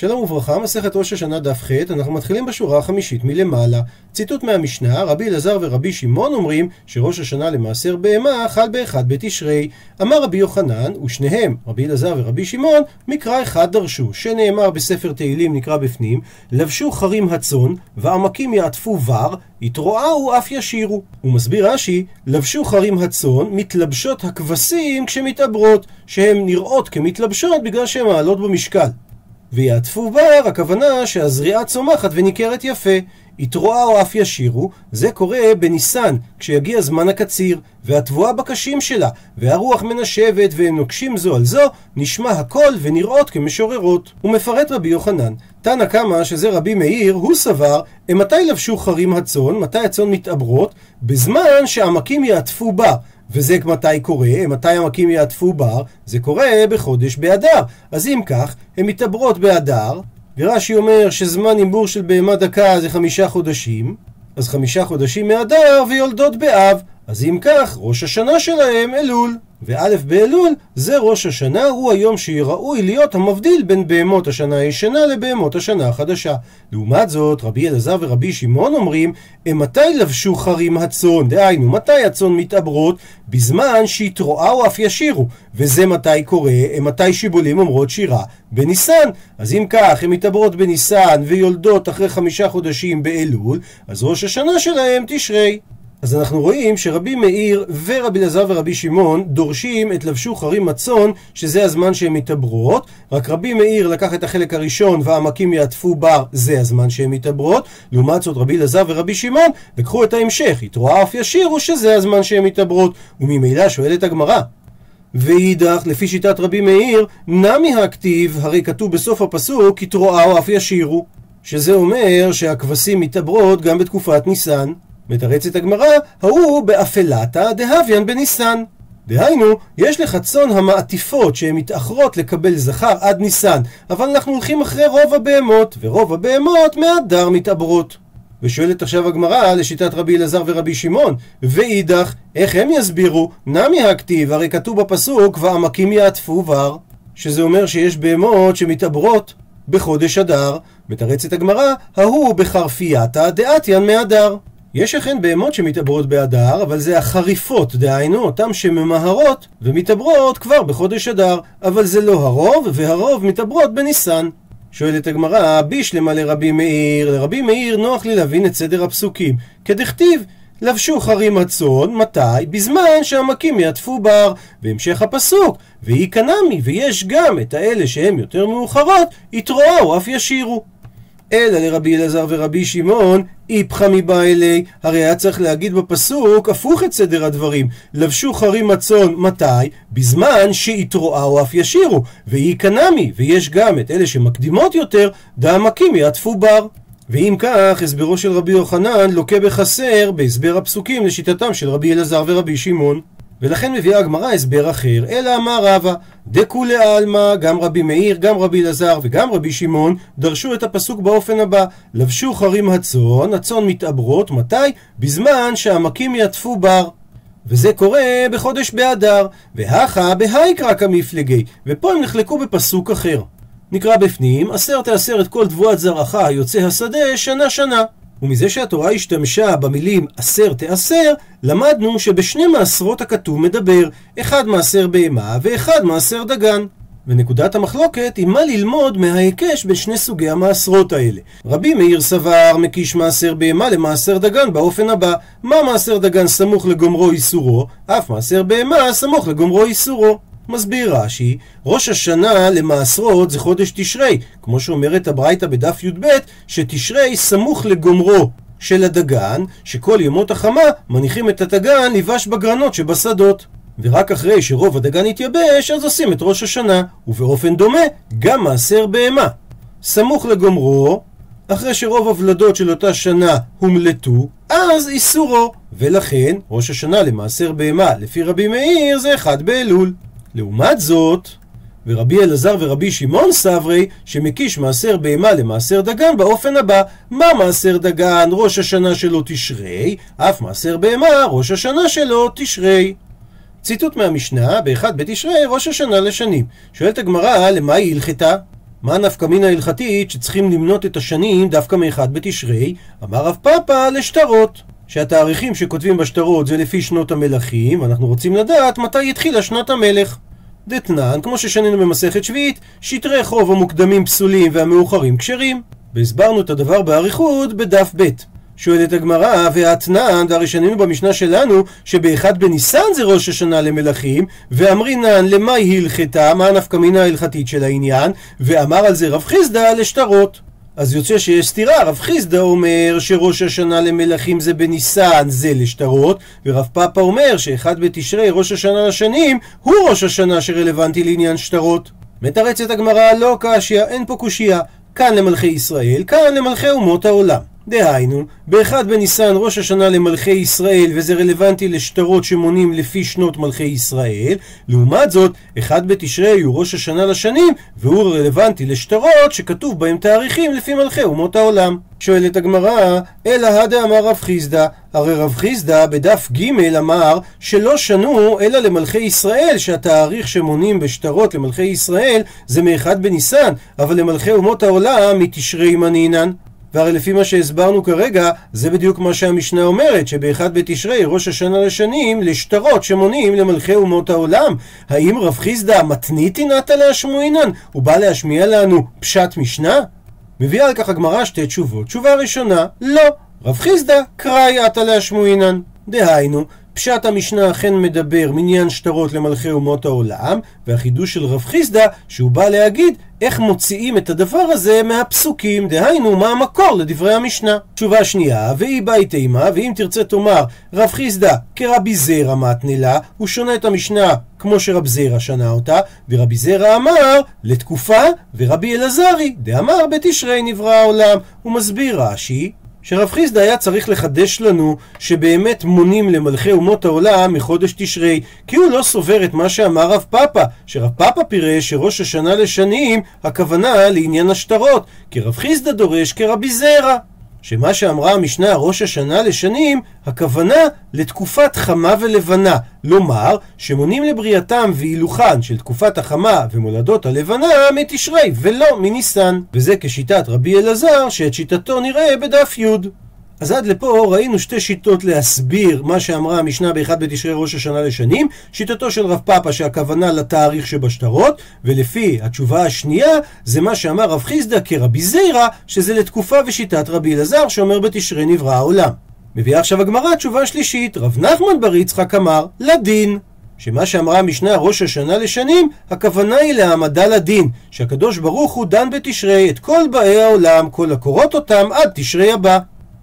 שלום וברכה, מסכת ראש השנה דף ח', אנחנו מתחילים בשורה החמישית מלמעלה. ציטוט מהמשנה, רבי אלעזר ורבי שמעון אומרים שראש השנה למעשר בהמה חל באחד בתשרי. אמר רבי יוחנן, ושניהם, רבי אלעזר ורבי שמעון, מקרא אחד דרשו, שנאמר בספר תהילים נקרא בפנים, לבשו חרים הצאן, ועמקים יעטפו בר, יתרועעו אף ישירו. הוא מסביר רש"י, לבשו חרים הצאן, מתלבשות הכבשים כשמתעברות, שהן נראות כמתלבשות בגלל שהן מעלות במשקל. ויעטפו בר, הכוונה שהזריעה צומחת וניכרת יפה. יתרועה או אף ישירו, זה קורה בניסן, כשיגיע זמן הקציר, והתבואה בקשים שלה, והרוח מנשבת, והם נוקשים זו על זו, נשמע הכל ונראות כמשוררות. הוא מפרט רבי יוחנן, תנא קמא שזה רבי מאיר, הוא סבר, הם מתי לבשו חרים הצאן, מתי הצאן מתעברות? בזמן שעמקים יעטפו בה. וזה מתי קורה? מתי המכים יעטפו בר? זה קורה בחודש באדר. אז אם כך, הן מתעברות באדר, ורש"י אומר שזמן עיבור של בהמה דקה זה חמישה חודשים, אז חמישה חודשים מאדר ויולדות באב. אז אם כך, ראש השנה שלהם אלול. וא' באלול זה ראש השנה, הוא היום שראוי להיות המבדיל בין בהמות השנה הישנה לבהמות השנה החדשה. לעומת זאת, רבי אלעזר ורבי שמעון אומרים, הם מתי לבשו חרים הצאן? דהיינו, מתי הצאן מתעברות? בזמן שיתרועעו אף ישירו. וזה מתי קורה? הם מתי שיבולים אומרות שירה? בניסן. אז אם כך, הן מתעברות בניסן ויולדות אחרי חמישה חודשים באלול, אז ראש השנה שלהם תשרי. אז אנחנו רואים שרבי מאיר ורבי אלעזר ורבי שמעון דורשים את לבשו חרים מצון, שזה הזמן שהן מתעברות, רק רבי מאיר לקח את החלק הראשון והעמקים יעטפו בר, זה הזמן שהן מתעברות, לעומת זאת רבי אלעזר ורבי שמעון לקחו את ההמשך, יתרועעו אף ישירו שזה הזמן שהן מתעברות, וממילא שואלת הגמרא ואידך, לפי שיטת רבי מאיר, נמי הא כתיב, הרי כתוב בסוף הפסוק, יתרועעו אף ישירו. שזה אומר שהכבשים מתעברות גם בתקופת ניסן. מתרצת הגמרא, ההוא באפלתא דאתיין בניסן. דהיינו, יש לך צאן המאפילות שהן מתאחרות לקבל זכר עד ניסן, אבל אנחנו הולכים אחרי רוב הבהמות, ורוב הבהמות באדר מתעברות. ושואלת עכשיו הגמרא לשיטת רבי אלעזר ורבי שמעון, ואידך, איך הם יסבירו? נמי הכתיב, הרי כתוב בפסוק, ועמקים יעטפו בר, שזה אומר שיש בהמות שמתעברות בחודש אדר. מתרצת הגמרא, ההוא בחרפייתא דעתיין מאדר. יש אכן בהמות שמתעברות באדר, אבל זה החריפות, דהיינו, אותן שממהרות ומתעברות כבר בחודש אדר, אבל זה לא הרוב, והרוב מתעברות בניסן. שואלת הגמרא, בישלמה לרבי מאיר, לרבי מאיר נוח לי להבין את סדר הפסוקים. כדכתיב, לבשו חרים הצאן, מתי? בזמן שהמכים יעטפו בר. והמשך הפסוק, והיא קנמי, ויש גם את האלה שהן יותר מאוחרות, יתרועו אף ישירו. אלא לרבי אלעזר ורבי שמעון, איפכא מבא אלי, הרי היה צריך להגיד בפסוק הפוך את סדר הדברים. לבשו חרים הצאן, מתי? בזמן שיתרועעו אף ישירו. והיא קנמי, ויש גם את אלה שמקדימות יותר, דעמקים יעטפו בר. ואם כך, הסברו של רבי יוחנן לוקה בחסר בהסבר הפסוקים לשיטתם של רבי אלעזר ורבי שמעון. ולכן מביאה הגמרא הסבר אחר, אלא אמר רבא, דכולי עלמא, גם רבי מאיר, גם רבי אלעזר וגם רבי שמעון, דרשו את הפסוק באופן הבא, לבשו חרים הצאן, הצאן מתעברות, מתי? בזמן שהעמקים יעטפו בר. וזה קורה בחודש באדר, והכה בהאיקרא כמפלגי, ופה הם נחלקו בפסוק אחר. נקרא בפנים, עשר תעשר את כל תבואת זרעך יוצא השדה שנה שנה. ומזה שהתורה השתמשה במילים עשר תעשר, למדנו שבשני מעשרות הכתוב מדבר, אחד מעשר בהמה ואחד מעשר דגן. ונקודת המחלוקת היא מה ללמוד מההיקש בין שני סוגי המעשרות האלה. רבי מאיר סבר מקיש מעשר בהמה למעשר דגן באופן הבא: מה מעשר דגן סמוך לגומרו איסורו, אף מעשר בהמה סמוך לגומרו איסורו. מסביר רש"י, ראש השנה למעשרות זה חודש תשרי, כמו שאומרת הברייתא בדף י"ב, שתשרי סמוך לגומרו של הדגן, שכל ימות החמה מניחים את הדגן לבש בגרנות שבשדות. ורק אחרי שרוב הדגן יתייבש, אז עושים את ראש השנה. ובאופן דומה, גם מעשר בהמה. סמוך לגומרו, אחרי שרוב הוולדות של אותה שנה הומלטו, אז איסורו. ולכן, ראש השנה למעשר בהמה, לפי רבי מאיר, זה אחד באלול. לעומת זאת, ורבי אלעזר ורבי שמעון סברי, שמקיש מעשר בהמה למעשר דגן באופן הבא: מה מעשר דגן ראש השנה שלו תשרי, אף מעשר בהמה ראש השנה שלו תשרי. ציטוט מהמשנה, באחד בתשרי ראש השנה לשנים. שואלת הגמרא, למה היא הלכתה? מה נפקא מינה הלכתית שצריכים למנות את השנים דווקא מאחד בתשרי? אמר רב פאפא לשטרות. שהתאריכים שכותבים בשטרות זה לפי שנות המלכים, ואנחנו רוצים לדעת מתי התחילה שנת המלך. דתנן, כמו ששנינו במסכת שביעית, שטרי חוב המוקדמים פסולים והמאוחרים כשרים. והסברנו את הדבר באריכות בדף ב'. שואלת הגמרא, והאתנן, והרי שנינו במשנה שלנו, שבאחד בניסן זה ראש השנה למלכים, ואמרינן למה היא הלכתה, מה הנפקא מינה ההלכתית של העניין, ואמר על זה רב חיסדא לשטרות. אז יוצא שיש סתירה, רב חיסדא אומר שראש השנה למלכים זה בניסן, זה לשטרות, ורב פאפא אומר שאחד בתשרי ראש השנה לשנים, הוא ראש השנה שרלוונטי לעניין שטרות. מתרצת הגמרא לא קשיא, אין פה קושייה. כאן למלכי ישראל, כאן למלכי אומות העולם. דהיינו, באחד בניסן ראש השנה למלכי ישראל, וזה רלוונטי לשטרות שמונים לפי שנות מלכי ישראל, לעומת זאת, אחד בתשרי הוא ראש השנה לשנים, והוא רלוונטי לשטרות שכתוב בהם תאריכים לפי מלכי אומות העולם. שואלת הגמרא, אלא הדה אמר רב חיסדא, הרי רב חיסדא בדף ג' אמר שלא שנו אלא למלכי ישראל, שהתאריך שמונים בשטרות למלכי ישראל זה מאחד בניסן, אבל למלכי אומות העולם מתשרי מנינן. והרי לפי מה שהסברנו כרגע, זה בדיוק מה שהמשנה אומרת, שבאחד בתשרי, ראש השנה לשנים, לשטרות שמונים למלכי אומות העולם. האם רב חיסדא מתניתי נתא להשמועינן? הוא בא להשמיע לנו פשט משנה? מביאה על כך הגמרא שתי תשובות. תשובה ראשונה, לא. רב חיסדא קראי עתא להשמועינן. דהיינו, פשט המשנה אכן מדבר מניין שטרות למלכי אומות העולם, והחידוש של רב חיסדא שהוא בא להגיד איך מוציאים את הדבר הזה מהפסוקים, דהיינו מה המקור לדברי המשנה. תשובה שנייה, והיא באי תימה, ואם תרצה תאמר רב חיסדא כרבי זרע מתנלה, הוא שונה את המשנה כמו שרב זרע שנה אותה, ורבי זרע אמר לתקופה, ורבי אלעזרי דאמר בתשרי נברא העולם. הוא מסביר רש"י שרב חיסדא היה צריך לחדש לנו שבאמת מונים למלכי אומות העולם מחודש תשרי, כי הוא לא סובר את מה שאמר רב פאפא, שרב פאפא פירש שראש השנה לשנים הכוונה לעניין השטרות, כי רב חיסדא דורש כרבי זרע. שמה שאמרה המשנה ראש השנה לשנים, הכוונה לתקופת חמה ולבנה. לומר, שמונים לבריאתם והילוכן של תקופת החמה ומולדות הלבנה מתשרי ולא מניסן. וזה כשיטת רבי אלעזר, שאת שיטתו נראה בדף י'. אז עד לפה ראינו שתי שיטות להסביר מה שאמרה המשנה באחד בתשרי ראש השנה לשנים, שיטתו של רב פאפה שהכוונה לתאריך שבשטרות, ולפי התשובה השנייה זה מה שאמר רב חיסדא כרבי זירא, שזה לתקופה ושיטת רבי אלעזר שאומר בתשרי נברא העולם. מביאה עכשיו הגמרא תשובה שלישית, רב נחמן בר יצחק אמר לדין. שמה שאמרה המשנה ראש השנה לשנים, הכוונה היא להעמדה לדין, שהקדוש ברוך הוא דן בתשרי את כל באי העולם, כל הקורות אותם עד תשרי הבא.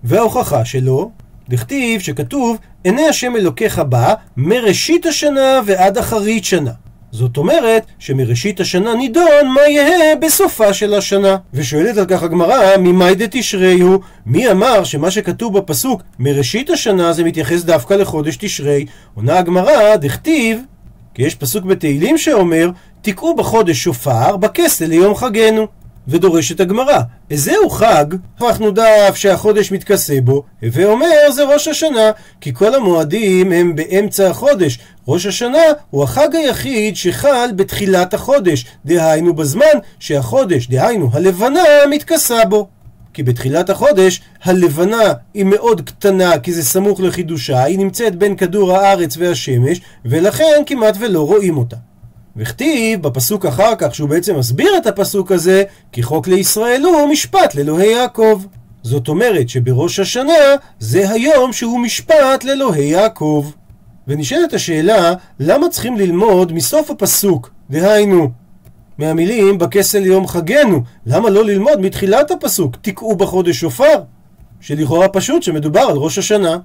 וההוכחה שלו, דכתיב שכתוב עיני השם אלוקיך בא מראשית השנה ועד אחרית שנה. זאת אומרת שמראשית השנה נידון מה יהא בסופה של השנה. ושואלת על כך הגמרא, ממאי דתשרי הוא? מי אמר שמה שכתוב בפסוק מראשית השנה זה מתייחס דווקא לחודש תשרי? עונה הגמרא, דכתיב, כי יש פסוק בתהילים שאומר, תקעו בחודש שופר בכסל ליום חגנו. ודורשת הגמרא, איזהו חג? הפכנו דף שהחודש מתכסה בו, הווה אומר זה ראש השנה, כי כל המועדים הם באמצע החודש. ראש השנה הוא החג היחיד שחל בתחילת החודש, דהיינו בזמן שהחודש, דהיינו הלבנה, מתכסה בו. כי בתחילת החודש הלבנה היא מאוד קטנה כי זה סמוך לחידושה, היא נמצאת בין כדור הארץ והשמש, ולכן כמעט ולא רואים אותה. וכתיב בפסוק אחר כך, שהוא בעצם מסביר את הפסוק הזה, כי חוק לישראל הוא משפט לאלוהי יעקב. זאת אומרת שבראש השנה זה היום שהוא משפט לאלוהי יעקב. ונשאלת השאלה, למה צריכים ללמוד מסוף הפסוק? דהיינו, מהמילים בכסל ליום חגנו, למה לא ללמוד מתחילת הפסוק, תקעו בחודש שופר? שלכאורה פשוט שמדובר על ראש השנה.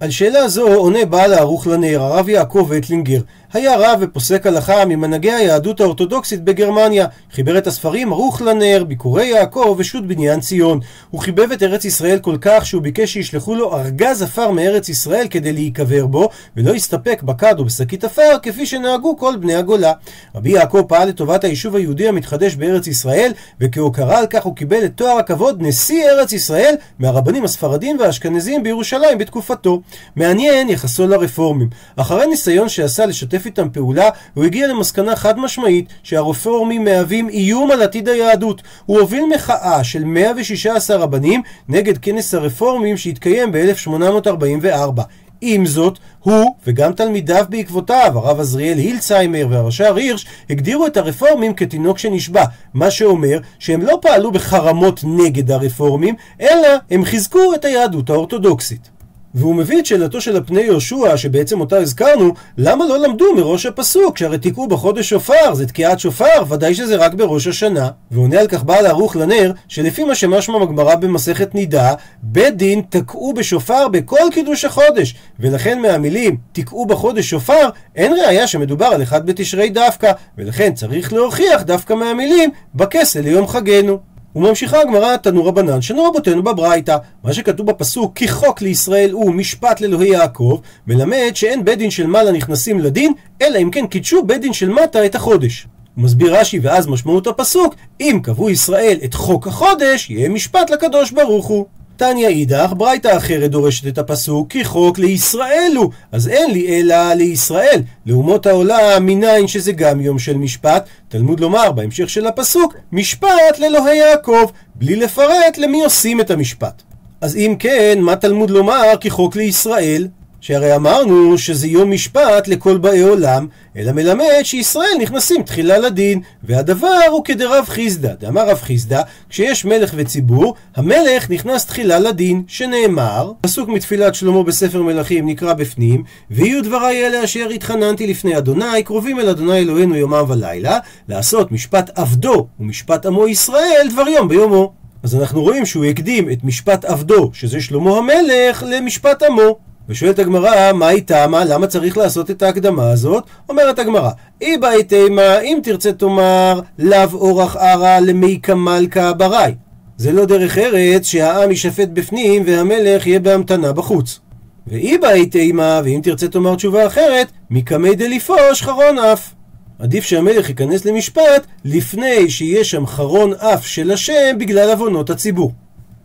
על שאלה זו עונה בעל הערוך לנר, הרב יעקב אטלינגר. היה רב ופוסק הלכה ממנהגי היהדות האורתודוקסית בגרמניה. חיבר את הספרים ערוך לנר, ביקורי יעקב ושות בניין ציון. הוא חיבב את ארץ ישראל כל כך שהוא ביקש שישלחו לו ארגז עפר מארץ ישראל כדי להיקבר בו, ולא הסתפק בכד או בשקית עפר כפי שנהגו כל בני הגולה. רבי יעקב פעל לטובת היישוב היהודי המתחדש בארץ ישראל, וכהוקרה על כך הוא קיבל את תואר הכבוד נשיא ארץ ישראל מהרבנים הספרדים והאשכנזים בירושלים בתקופתו. מעניין יחסו לרפורמים. אחרי ניסיון שעשה לשתף לשתף איתם פעולה, הוא הגיע למסקנה חד משמעית שהרפורמים מהווים איום על עתיד היהדות. הוא הוביל מחאה של 116 רבנים נגד כנס הרפורמים שהתקיים ב-1844. עם זאת, הוא וגם תלמידיו בעקבותיו, הרב עזריאל הילצהיימר והרש"ר הירש, הגדירו את הרפורמים כתינוק שנשבע, מה שאומר שהם לא פעלו בחרמות נגד הרפורמים, אלא הם חיזקו את היהדות האורתודוקסית. והוא מביא את שאלתו של הפני יהושע, שבעצם אותה הזכרנו, למה לא למדו מראש הפסוק, שהרי תקעו בחודש שופר, זה תקיעת שופר, ודאי שזה רק בראש השנה. ועונה על כך בעל ערוך לנר, שלפי מה שמשמע בגמרא במסכת נידה, בית דין תקעו בשופר בכל קידוש החודש, ולכן מהמילים תקעו בחודש שופר, אין ראיה שמדובר על אחד בתשרי דווקא, ולכן צריך להוכיח דווקא מהמילים בכסל ליום חגנו. וממשיכה הגמרא תנו רבנן שנו רבותינו בברייתא מה שכתוב בפסוק כי חוק לישראל הוא משפט לאלוהי יעקב מלמד שאין בית דין של מעלה נכנסים לדין אלא אם כן קידשו בית דין של מטה את החודש. מסביר רש"י ואז משמעות הפסוק אם קבעו ישראל את חוק החודש יהיה משפט לקדוש ברוך הוא תניא אידך, ברייתא אחרת דורשת את הפסוק, כי חוק לישראל הוא, אז אין לי אלא לישראל. לאומות העולם, מניין שזה גם יום של משפט, תלמוד לומר בהמשך של הפסוק, משפט לאלוהי יעקב, בלי לפרט למי עושים את המשפט. אז אם כן, מה תלמוד לומר כי חוק לישראל? שהרי אמרנו שזה יום משפט לכל באי עולם, אלא מלמד שישראל נכנסים תחילה לדין, והדבר הוא כדרב חיסדא. דאמר רב חיסדא, כשיש מלך וציבור, המלך נכנס תחילה לדין, שנאמר, פסוק מתפילת שלמה בספר מלכים נקרא בפנים, ויהיו דבריי אלה אשר התחננתי לפני אדוני, קרובים אל אדוני אלוהינו יומם ולילה, לעשות משפט עבדו ומשפט עמו ישראל דבר יום ביומו. אז אנחנו רואים שהוא הקדים את משפט עבדו, שזה שלמה המלך, למשפט עמו. ושואלת הגמרא, מה היא טעמה? למה צריך לעשות את ההקדמה הזאת? אומרת הגמרא, אי באי תימה, אם תרצה תאמר, לאו אורח ערא למי קמלקה ברי. זה לא דרך ארץ שהעם יישפט בפנים והמלך יהיה בהמתנה בחוץ. ואי באי תימה, ואם תרצה תאמר תשובה אחרת, מקמי דליפוש חרון אף. עדיף שהמלך ייכנס למשפט לפני שיהיה שם חרון אף של השם בגלל עוונות הציבור.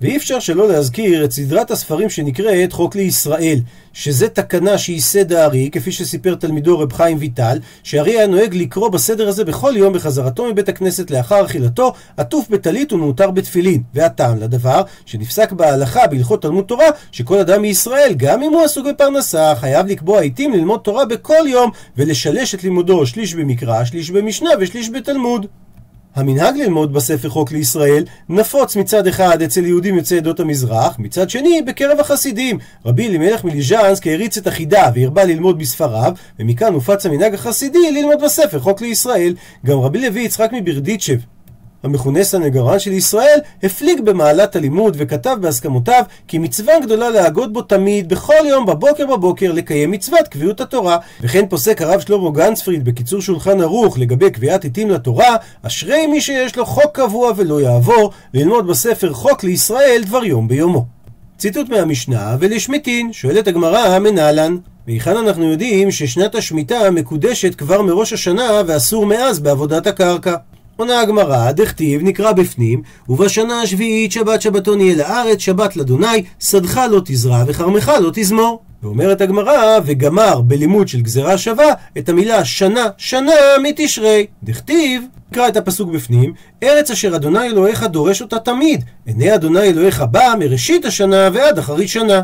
ואי אפשר שלא להזכיר את סדרת הספרים שנקראת חוק לישראל, שזה תקנה שהיא סדר הארי, כפי שסיפר תלמידו רב חיים ויטל, שהארי היה נוהג לקרוא בסדר הזה בכל יום בחזרתו מבית הכנסת לאחר אכילתו, עטוף בטלית ומעוטר בתפילין. והטעם לדבר, שנפסק בהלכה בהלכות תלמוד תורה, שכל אדם מישראל, גם אם הוא עסוק בפרנסה, חייב לקבוע עיתים ללמוד תורה בכל יום, ולשלש את לימודו שליש במקרא, שליש במשנה ושליש בתלמוד. המנהג ללמוד בספר חוק לישראל נפוץ מצד אחד אצל יהודים יוצאי עדות המזרח, מצד שני בקרב החסידים. רבי אלימלך מליז'נסק העריץ את החידה והרבה ללמוד בספריו, ומכאן הופץ המנהג החסידי ללמוד בספר חוק לישראל. גם רבי לוי יצחק מברדיצ'ב המכונה סנגרן של ישראל, הפליג במעלת הלימוד וכתב בהסכמותיו כי מצווה גדולה להגות בו תמיד, בכל יום בבוקר בבוקר, לקיים מצוות קביעות התורה. וכן פוסק הרב שלמה גנצפריד בקיצור שולחן ערוך לגבי קביעת עתים לתורה, אשרי מי שיש לו חוק קבוע ולא יעבור, ללמוד בספר חוק לישראל דבר יום ביומו. ציטוט מהמשנה, ולשמיטין, שואלת הגמרא המנהלן. והיכן אנחנו יודעים ששנת השמיטה מקודשת כבר מראש השנה ואסור מאז בעבודת הקרקע? עונה הגמרא, דכתיב נקרא בפנים, ובשנה השביעית שבת שבתון יהיה לארץ, שבת לאדוני, שדך לא תזרע וכרמך לא תזמור. ואומרת הגמרא, וגמר בלימוד של גזירה שווה את המילה שנה, שנה מתשרי. דכתיב, נקרא את הפסוק בפנים, ארץ אשר אדוני אלוהיך דורש אותה תמיד, עיני אדוני אלוהיך בא מראשית השנה ועד אחרית שנה.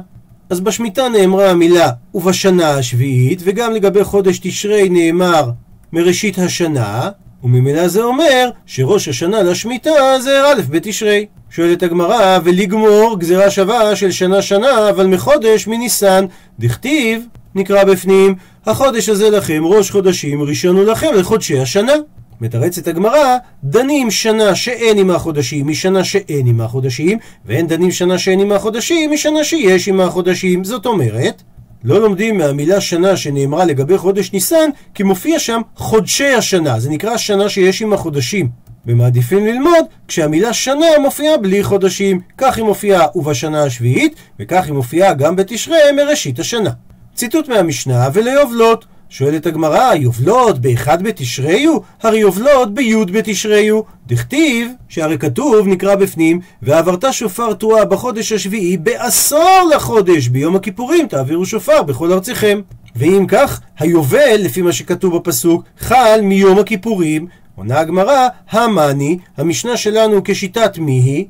אז בשמיטה נאמרה המילה ובשנה השביעית, וגם לגבי חודש תשרי נאמר מראשית השנה, וממילא זה אומר שראש השנה לשמיטה זה א' בתשרי. שואלת הגמרא, ולגמור גזירה שווה של שנה שנה, אבל מחודש מניסן, דכתיב, נקרא בפנים, החודש הזה לכם ראש חודשים, ראשון הוא לכם לחודשי השנה. מתרצת הגמרא, דנים שנה שאין עימה חודשים משנה שאין עימה חודשים, ואין דנים שנה שאין עימה חודשים משנה שיש עימה חודשים. זאת אומרת, לא לומדים מהמילה שנה שנאמרה לגבי חודש ניסן, כי מופיע שם חודשי השנה, זה נקרא שנה שיש עם החודשים. ומעדיפים ללמוד כשהמילה שנה מופיעה בלי חודשים. כך היא מופיעה ובשנה השביעית, וכך היא מופיעה גם בתשרי מראשית השנה. ציטוט מהמשנה וליובלות שואלת הגמרא, יובלות באחד בתשרי הוא? הרי יובלות בי' בתשרי הוא. דכתיב, שהרי כתוב, נקרא בפנים, ועברת שופר תרועה בחודש השביעי בעשור לחודש, ביום הכיפורים תעבירו שופר בכל ארציכם. ואם כך, היובל, לפי מה שכתוב בפסוק, חל מיום הכיפורים. עונה הגמרא, המאני, המשנה שלנו כשיטת מי היא?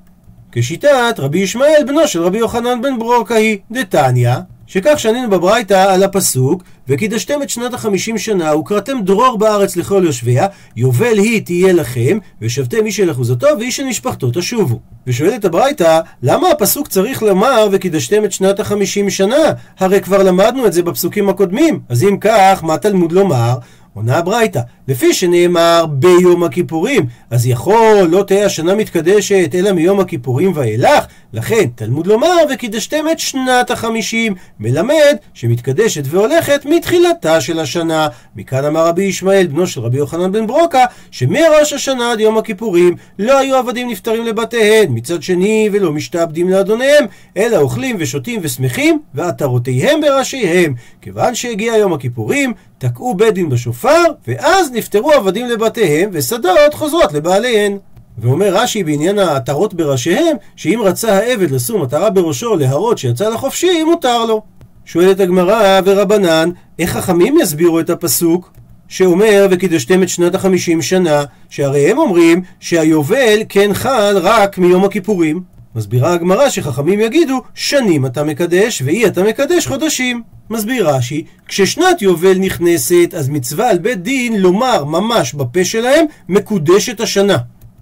כשיטת רבי ישמעאל בנו של רבי יוחנן בן ברוקה היא, דתניא, שכך שנינו בברייתא על הפסוק, וקידשתם את שנת החמישים שנה, וקראתם דרור בארץ לכל יושביה, יובל היא תהיה לכם, ושבתם איש אל אחוזתו, ואיש אל משפחתו תשובו. ושואלת הברייתא, למה הפסוק צריך לומר וקידשתם את שנת החמישים שנה? הרי כבר למדנו את זה בפסוקים הקודמים. אז אם כך, מה תלמוד לומר? עונה הברייתא, לפי שנאמר ביום הכיפורים, אז יכול לא תהיה השנה מתקדשת אלא מיום הכיפורים ואילך, לכן תלמוד לומר וקידשתם את שנת החמישים, מלמד שמתקדשת והולכת מתחילתה של השנה. מכאן אמר רבי ישמעאל, בנו של רבי יוחנן בן ברוקה, שמראש השנה עד יום הכיפורים לא היו עבדים נפטרים לבתיהם, מצד שני ולא משתעבדים לאדוניהם, אלא אוכלים ושותים ושמחים, ועטרותיהם בראשיהם. כיוון שהגיע יום הכיפורים, תקעו בית דין בשופר, ואז נפטרו עבדים לבתיהם, ושדות חוזרות לבעליהן. ואומר רש"י בעניין העטרות בראשיהם, שאם רצה העבד לשום עטרה בראשו להראות שיצא לחופשי, מותר לו. שואלת הגמרא ורבנן, איך חכמים יסבירו את הפסוק שאומר וקידשתם את שנת החמישים שנה, שהרי הם אומרים שהיובל כן חל רק מיום הכיפורים. מסבירה הגמרא שחכמים יגידו שנים אתה מקדש ואי אתה מקדש חודשים. מסביר רש"י, כששנת יובל נכנסת אז מצווה על בית דין לומר ממש בפה שלהם מקודשת השנה.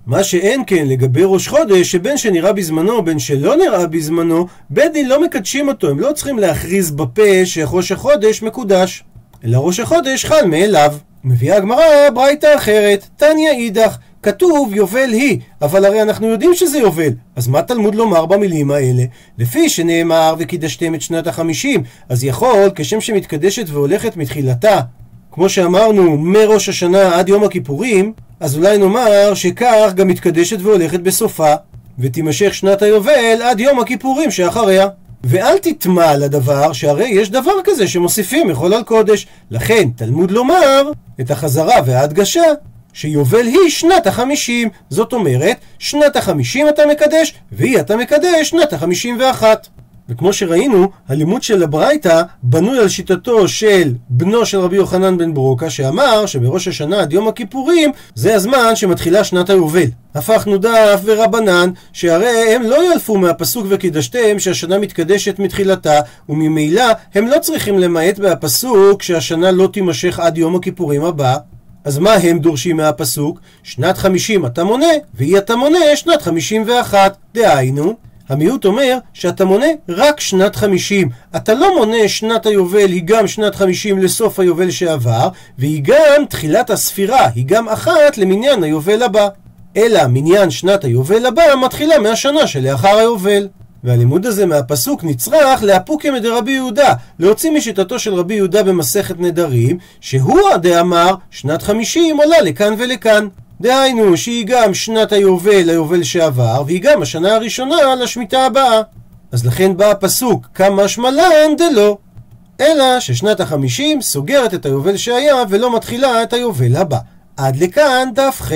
מה שאין כן לגבי ראש חודש, שבין שנראה בזמנו בין שלא נראה בזמנו, בית דין לא מקדשים אותו, הם לא צריכים להכריז בפה שראש החודש מקודש. אלא ראש החודש חל מאליו. מביאה הגמרא ברייתא אחרת, תניא אידך, כתוב יובל היא, אבל הרי אנחנו יודעים שזה יובל. אז מה תלמוד לומר במילים האלה? לפי שנאמר וקידשתם את שנת החמישים, אז יכול, כשם שמתקדשת והולכת מתחילתה, כמו שאמרנו, מראש השנה עד יום הכיפורים, אז אולי נאמר שכך גם מתקדשת והולכת בסופה, ותימשך שנת היובל עד יום הכיפורים שאחריה. ואל תטמע על הדבר שהרי יש דבר כזה שמוסיפים מחול על קודש. לכן תלמוד לומר את החזרה וההדגשה שיובל היא שנת החמישים. זאת אומרת, שנת החמישים אתה מקדש, והיא אתה מקדש שנת החמישים ואחת. וכמו שראינו, הלימוד של הברייתא בנוי על שיטתו של בנו של רבי יוחנן בן ברוקה, שאמר שבראש השנה עד יום הכיפורים זה הזמן שמתחילה שנת היובל. הפכנו דף ורבנן, שהרי הם לא ילפו מהפסוק וקידשתם שהשנה מתקדשת מתחילתה, וממילא הם לא צריכים למעט מהפסוק שהשנה לא תימשך עד יום הכיפורים הבא. אז מה הם דורשים מהפסוק? שנת חמישים אתה מונה, והיא אתה מונה שנת חמישים ואחת. דהיינו, המיעוט אומר שאתה מונה רק שנת חמישים. אתה לא מונה שנת היובל היא גם שנת חמישים לסוף היובל שעבר, והיא גם תחילת הספירה, היא גם אחת למניין היובל הבא. אלא מניין שנת היובל הבא מתחילה מהשנה שלאחר היובל. והלימוד הזה מהפסוק נצרך לאפוקיה דרבי יהודה, להוציא משיטתו של רבי יהודה במסכת נדרים, שהוא דאמר שנת חמישים עולה לכאן ולכאן. דהיינו שהיא גם שנת היובל ליובל שעבר, והיא גם השנה הראשונה לשמיטה הבאה. אז לכן בא הפסוק, כמה שמלן דלא. אלא ששנת החמישים סוגרת את היובל שהיה ולא מתחילה את היובל הבא. עד לכאן דף ח'.